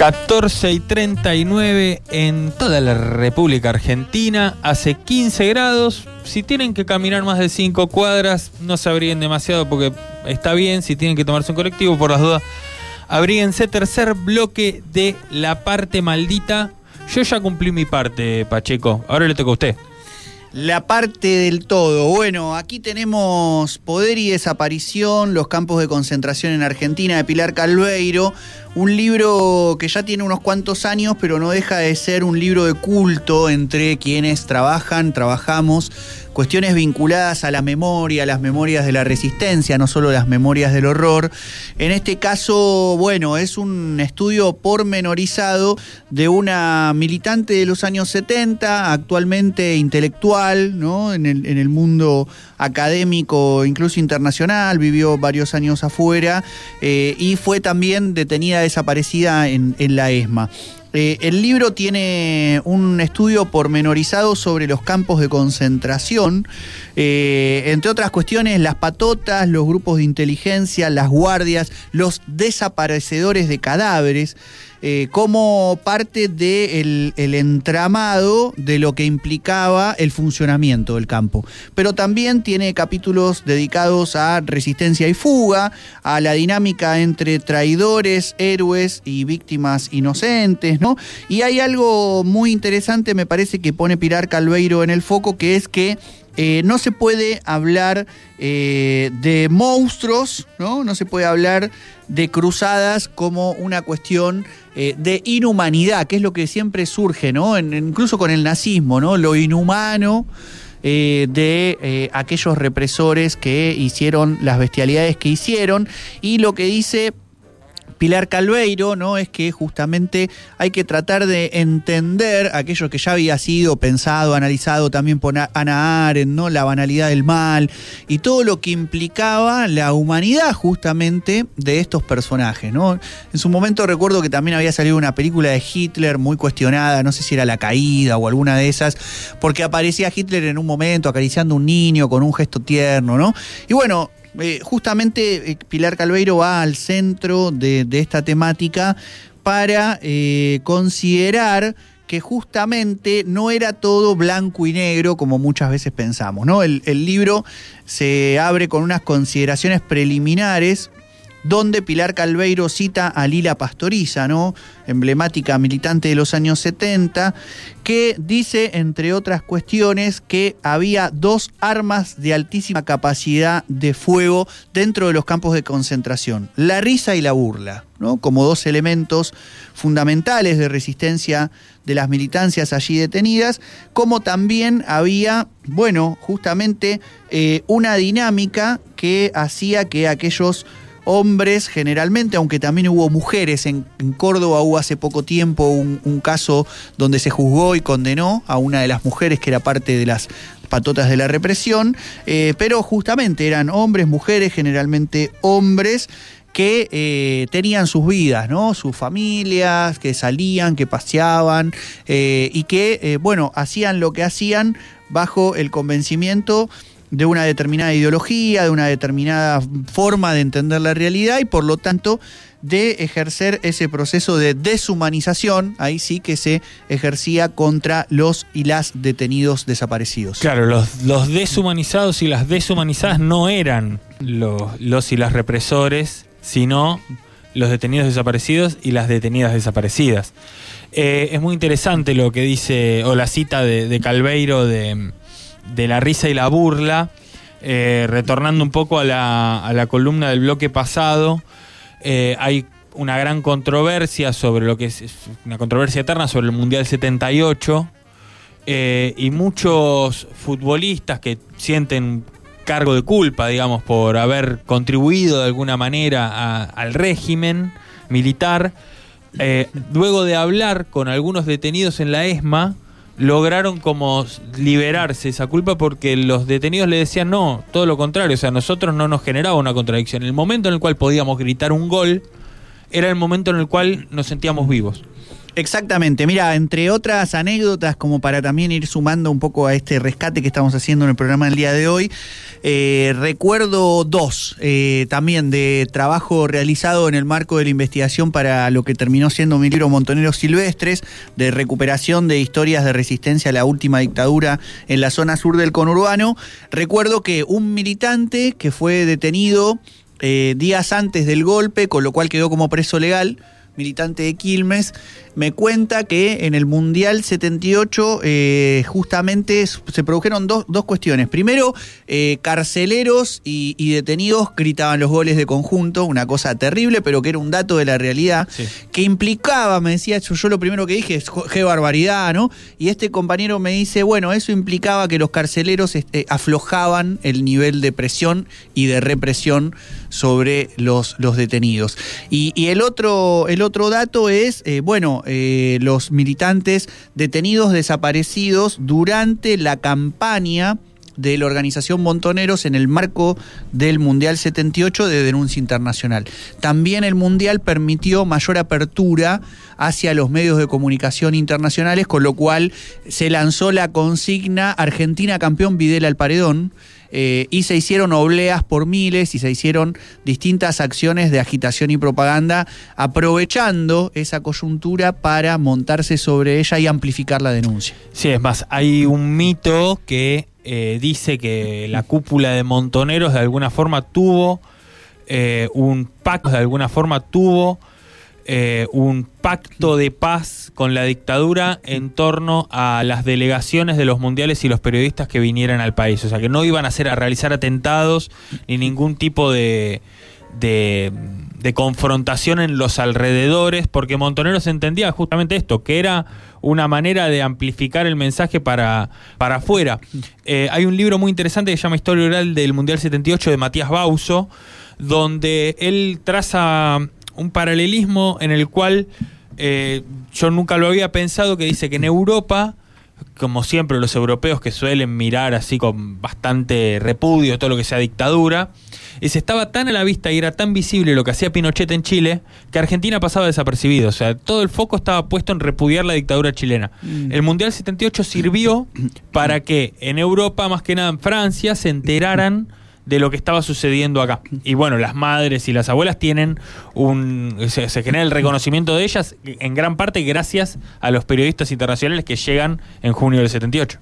14 y 39 en toda la República Argentina, hace 15 grados. Si tienen que caminar más de 5 cuadras, no se abríen demasiado porque está bien. Si tienen que tomarse un colectivo, por las dudas, abríguense. Tercer bloque de la parte maldita. Yo ya cumplí mi parte, Pacheco. Ahora le toca a usted. La parte del todo. Bueno, aquí tenemos Poder y Desaparición, los campos de concentración en Argentina de Pilar Calveiro, un libro que ya tiene unos cuantos años, pero no deja de ser un libro de culto entre quienes trabajan, trabajamos cuestiones vinculadas a la memoria, las memorias de la resistencia, no solo las memorias del horror. En este caso, bueno, es un estudio pormenorizado de una militante de los años 70, actualmente intelectual, ¿no? En el, en el mundo académico, incluso internacional, vivió varios años afuera eh, y fue también detenida desaparecida en, la ESMA. Eh, el libro tiene un estudio pormenorizado sobre los campos de concentración, eh, entre otras cuestiones, las patotas, los grupos de inteligencia, las guardias, los desaparecedores de cadáveres. Eh, como parte del el entramado de lo que implicaba el funcionamiento del campo. Pero también tiene capítulos dedicados a resistencia y fuga, a la dinámica entre traidores, héroes y víctimas inocentes, ¿no? Y hay algo muy interesante, me parece, que pone Pilar Calveiro en el foco, que es que eh, no se puede hablar eh, de monstruos, ¿no? No se puede hablar de cruzadas como una cuestión eh, de inhumanidad, que es lo que siempre surge, ¿no? incluso con el nazismo, ¿no? Lo inhumano. de aquellos represores que hicieron las bestialidades que hicieron y lo que dice Pilar Calveiro, ¿no? Es que justamente hay que tratar de entender aquello que ya había sido pensado, analizado también por Ana Arendt, ¿no? La banalidad del mal y todo lo que implicaba la humanidad justamente de estos personajes, ¿no? En su momento recuerdo que también había salido una película de Hitler muy cuestionada, no sé si era La Caída o alguna de esas, porque aparecía Hitler en un momento acariciando a un niño con un gesto tierno, ¿no? Y bueno, eh, justamente eh, Pilar Calveiro va al centro de, esta temática para eh, considerar que justamente no era todo blanco y negro como muchas veces pensamos. ¿no? El, el libro se abre con unas consideraciones preliminares donde Pilar Calveiro cita a Lila Pastoriza, ¿no? emblemática militante de los años 70, que dice, entre otras cuestiones, que había dos armas de altísima capacidad de fuego dentro de los campos de concentración, la risa y la burla, ¿no? como dos elementos fundamentales de resistencia de las militancias allí detenidas, como también había, bueno, justamente eh, una dinámica que hacía que aquellos hombres generalmente, aunque también hubo mujeres. En, Córdoba hubo hace poco tiempo un, caso donde se juzgó y condenó a una de las mujeres que era parte de las patotas de la represión, eh, pero justamente eran hombres, mujeres, generalmente hombres que eh, tenían sus vidas, ¿no? Sus familias, que salían, que paseaban eh, y que, bueno, hacían lo que hacían bajo el convencimiento de una determinada ideología, de una determinada forma de entender la realidad y por lo tanto de ejercer ese proceso de deshumanización, ahí sí que se ejercía contra los y las detenidos desaparecidos. Claro, los, los deshumanizados y las deshumanizadas no eran los, los y las represores, sino los detenidos desaparecidos y las detenidas desaparecidas. Eh, es muy interesante lo que dice, o la cita de Calveiro de de la risa y la burla, eh, retornando un poco a la, columna del bloque pasado, eh, hay una gran controversia sobre lo que es, una controversia eterna sobre el Mundial 78 eh, y muchos futbolistas que sienten cargo de culpa, digamos, por haber contribuido de alguna manera al régimen militar, luego de hablar con algunos detenidos en la ESMA, lograron como liberarse esa culpa porque los detenidos le decían no, todo lo contrario, o sea, nosotros no nos generaba una contradicción. El momento en el cual podíamos gritar un gol era el momento en el cual nos sentíamos vivos. Exactamente, mira, entre otras anécdotas, como para también ir sumando un poco a este rescate que estamos haciendo en el programa del día de hoy, eh, recuerdo dos eh, también de trabajo realizado en el marco de la investigación para lo que terminó siendo mi libro Montoneros Silvestres, de recuperación de historias de resistencia a la última dictadura en la zona sur del conurbano. Recuerdo que un militante que fue detenido eh, días antes del golpe, con lo cual quedó como preso legal, militante de Quilmes, me cuenta que en el Mundial 78 eh, justamente se produjeron dos, cuestiones. Primero, eh, carceleros y, detenidos gritaban los goles de conjunto, una cosa terrible, pero que era un dato de la realidad, que implicaba, me decía, yo, yo, lo primero que dije es qué barbaridad, ¿no? Y este compañero me dice, bueno, eso implicaba que los carceleros este, aflojaban el nivel de presión y de represión sobre los, los detenidos. Y, el, otro, el otro dato es, eh, bueno, eh, los militantes detenidos desaparecidos durante la campaña de la organización Montoneros en el marco del Mundial 78 de denuncia internacional. También el Mundial permitió mayor apertura hacia los medios de comunicación internacionales, con lo cual se lanzó la consigna Argentina campeón Videla al paredón eh, y se hicieron obleas por miles y se hicieron distintas acciones de agitación y propaganda, aprovechando esa coyuntura para montarse sobre ella y amplificar la denuncia. Sí, es más, hay un mito que eh, dice que la cúpula de Montoneros de alguna forma tuvo eh, un pacto, de alguna forma tuvo eh, un pacto de paz con la dictadura en torno a las delegaciones de los mundiales y los periodistas que vinieran al país. O sea, que no iban a, hacer, a realizar atentados ni ningún tipo de, de, confrontación en los alrededores, porque Montoneros entendía justamente esto, que era una manera de amplificar el mensaje para, para afuera. Eh, hay un libro muy interesante que se llama Historia Oral del Mundial 78 de Matías Bauso, donde él traza un paralelismo en el cual eh, yo nunca lo había pensado, que dice que en Europa, como siempre los europeos que suelen mirar así con bastante repudio todo lo que sea dictadura, se estaba tan a la vista y era tan visible lo que hacía Pinochet en Chile que Argentina pasaba desapercibido. O sea, todo el foco estaba puesto en repudiar la dictadura chilena. Mm. El Mundial 78 sirvió para que en Europa, más que nada en Francia, se enteraran de lo que estaba sucediendo acá. Y bueno, las madres y las abuelas tienen un. Se, se, genera el reconocimiento de ellas en gran parte gracias a los periodistas internacionales que llegan en junio del 78.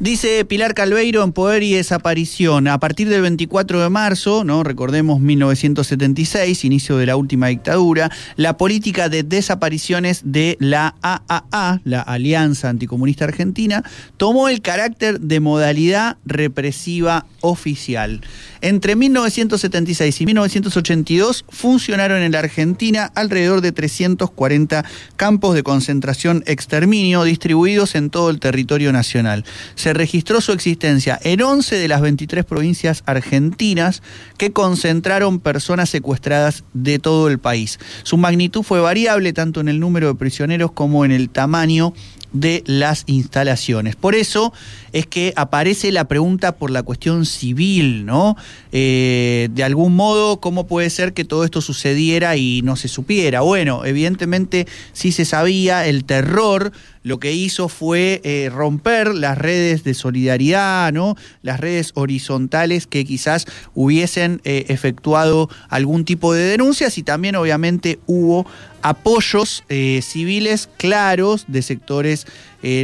Dice Pilar Calveiro en Poder y Desaparición, a partir del 24 de marzo, ¿no? recordemos 1976, inicio de la última dictadura, la política de desapariciones de la AAA, la Alianza Anticomunista Argentina, tomó el carácter de modalidad represiva oficial. Entre 1976 y 1982 funcionaron en la Argentina alrededor de 340 campos de concentración exterminio distribuidos en todo el territorio nacional. Se registró su existencia en 11 de las 23 provincias argentinas que concentraron personas secuestradas de todo el país. Su magnitud fue variable tanto en el número de prisioneros como en el tamaño de las instalaciones. Por eso es que aparece la pregunta por la cuestión civil, ¿no? Eh, de algún modo, ¿cómo puede ser que todo esto sucediera y no se supiera? Bueno, evidentemente sí se sabía, el terror lo que hizo fue eh, romper las redes de solidaridad, ¿no? Las redes horizontales que quizás hubiesen eh, efectuado algún tipo de denuncias y también obviamente hubo apoyos civiles claros de sectores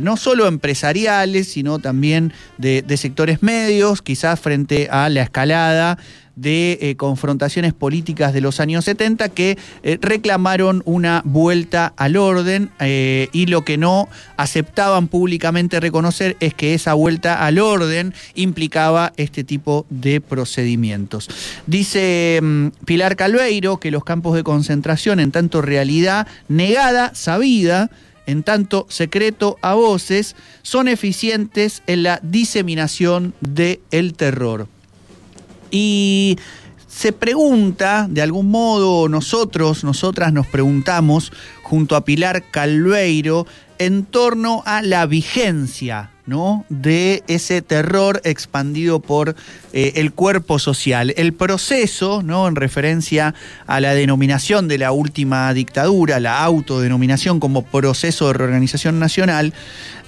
no solo empresariales, sino también de sectores medios, quizás frente a la escalada de eh, confrontaciones políticas de los años 70 que eh, reclamaron una vuelta al orden eh, y lo que no aceptaban públicamente reconocer es que esa vuelta al orden implicaba este tipo de procedimientos. Dice mm, Pilar Calveiro que los campos de concentración en tanto realidad negada, sabida, en tanto secreto a voces, son eficientes en la diseminación del terror. Y se pregunta, de algún modo nosotros, nosotras nos preguntamos, junto a Pilar Calveiro, en torno a la vigencia ¿no? de ese terror expandido por eh, el cuerpo social. El proceso, ¿no? en referencia a la denominación de la última dictadura, la autodenominación como proceso de reorganización nacional,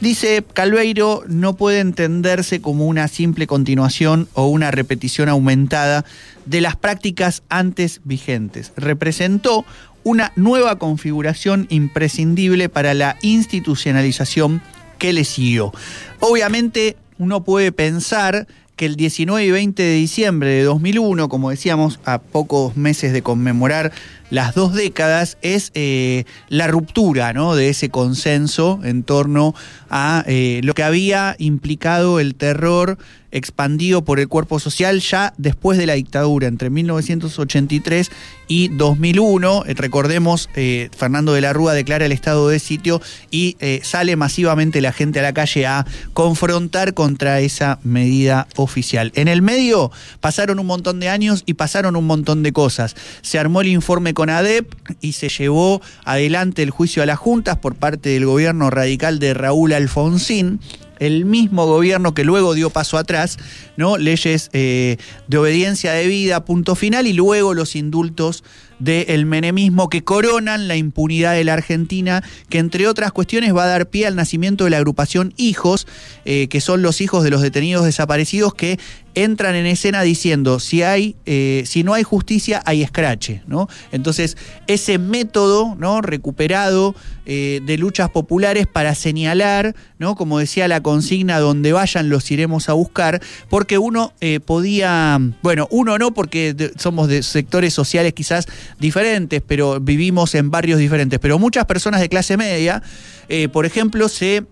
dice Calveiro, no puede entenderse como una simple continuación o una repetición aumentada de las prácticas antes vigentes. Representó una nueva configuración imprescindible para la institucionalización que le siguió. Obviamente uno puede pensar que el 19 y 20 de diciembre de 2001, como decíamos, a pocos meses de conmemorar las dos décadas, es eh, la ruptura de ese consenso en torno a eh, lo que había implicado el terror expandido por el cuerpo social ya después de la dictadura, entre 1983 y 2001. Eh, recordemos, Fernando de la Rúa declara el estado de sitio y sale masivamente la gente a la calle a confrontar contra esa medida oficial. En el medio pasaron un montón de años y pasaron un montón de cosas. Se armó el informe con ADEP y se llevó adelante el juicio a las juntas por parte del gobierno radical de Raúl Alfonsín el mismo gobierno que luego dio paso atrás, ¿no? Leyes eh, de obediencia debida, punto final, y luego los indultos del menemismo que coronan la impunidad de la Argentina, que entre otras cuestiones va a dar pie al nacimiento de la agrupación Hijos, eh, que son los hijos de los detenidos desaparecidos que entran en escena diciendo si hay eh, si no hay justicia hay escrache no entonces ese método no recuperado de luchas populares para señalar no como decía la consigna donde vayan los iremos a buscar porque uno podía bueno uno no porque somos de sectores sociales quizás diferentes, pero vivimos en barrios diferentes. Pero muchas personas de clase media, eh, por ejemplo, se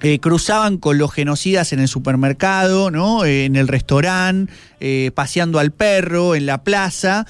eh, cruzaban con los genocidas en el supermercado, ¿no? Eh, en el restaurante, paseando al perro, en la plaza,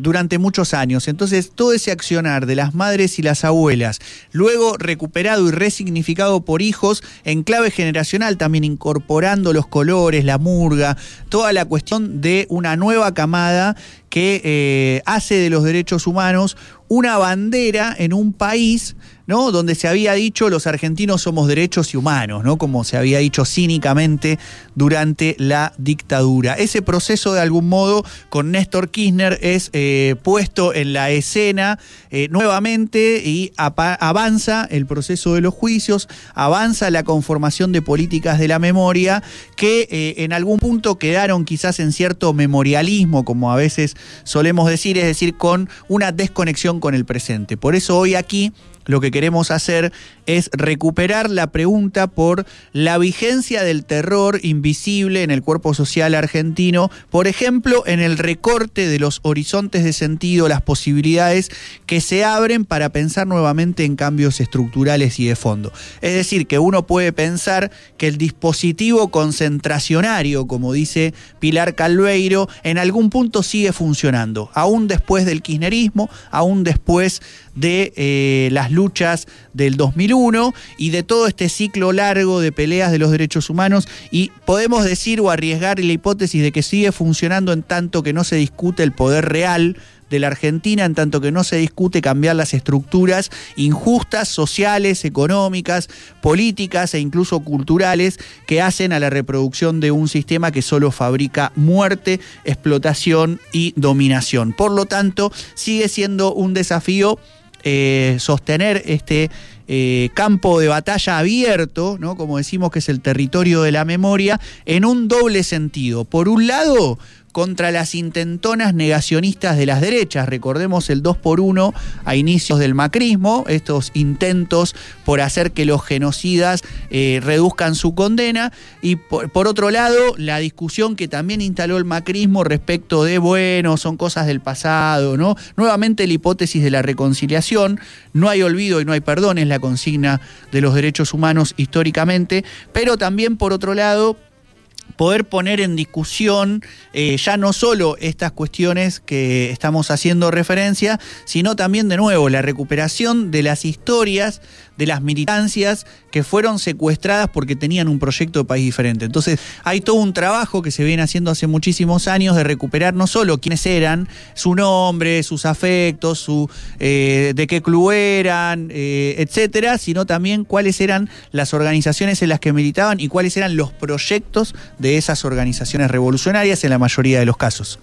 durante muchos años. Entonces, todo ese accionar de las madres y las abuelas, luego recuperado y resignificado por hijos en clave generacional, también incorporando los colores, la murga, toda la cuestión de una nueva camada que eh, hace de los derechos humanos una bandera en un país donde se había dicho los argentinos somos derechos y humanos, ¿no? como se había dicho cínicamente durante la dictadura. Ese proceso de algún modo con Néstor Kirchner es eh, puesto en la escena eh, nuevamente y avanza el proceso de los juicios, avanza la conformación de políticas de la memoria que en algún punto quedaron quizás en cierto memorialismo, como a veces solemos decir, es decir, con una desconexión con el presente. Por eso hoy aquí lo que queremos hacer es recuperar la pregunta por la vigencia del terror invisible en el cuerpo social argentino, por ejemplo, en el recorte de los horizontes de sentido, las posibilidades que se abren para pensar nuevamente en cambios estructurales y de fondo. Es decir, que uno puede pensar que el dispositivo concentracionario, como dice Pilar Calveiro, en algún punto sigue funcionando, aún después del kirchnerismo, aún después de eh, las luchas del 2001 y de todo este ciclo largo de peleas de los derechos humanos y podemos decir o arriesgar la hipótesis de que sigue funcionando en tanto que no se discute el poder real de la Argentina en tanto que no se discute cambiar las estructuras injustas, sociales, económicas, políticas e incluso culturales que hacen a la reproducción de un sistema que solo fabrica muerte, explotación y dominación. Por lo tanto, sigue siendo un desafío eh, sostener este eh, campo de batalla abierto, ¿no? como decimos que es el territorio de la memoria, en un doble sentido. Por un lado, contra las intentonas negacionistas de las derechas. Recordemos el 2 por 1 a inicios del macrismo, estos intentos por hacer que los genocidas eh, reduzcan su condena. Y por, otro lado, la discusión que también instaló el macrismo respecto de, bueno, son cosas del pasado, ¿no? Nuevamente la hipótesis de la reconciliación, no hay olvido y no hay perdón, es la consigna de los derechos humanos históricamente, pero también por otro lado, poder poner en discusión eh, ya no solo estas cuestiones que estamos haciendo referencia, sino también de nuevo la recuperación de las historias de las militancias que fueron secuestradas porque tenían un proyecto de país diferente. Entonces hay todo un trabajo que se viene haciendo hace muchísimos años de recuperar no solo quiénes eran, su nombre, sus afectos, su, eh, de qué club eran, eh, etcétera, sino también cuáles eran las organizaciones en las que militaban y cuáles eran los proyectos de esas organizaciones revolucionarias en la mayoría de los casos.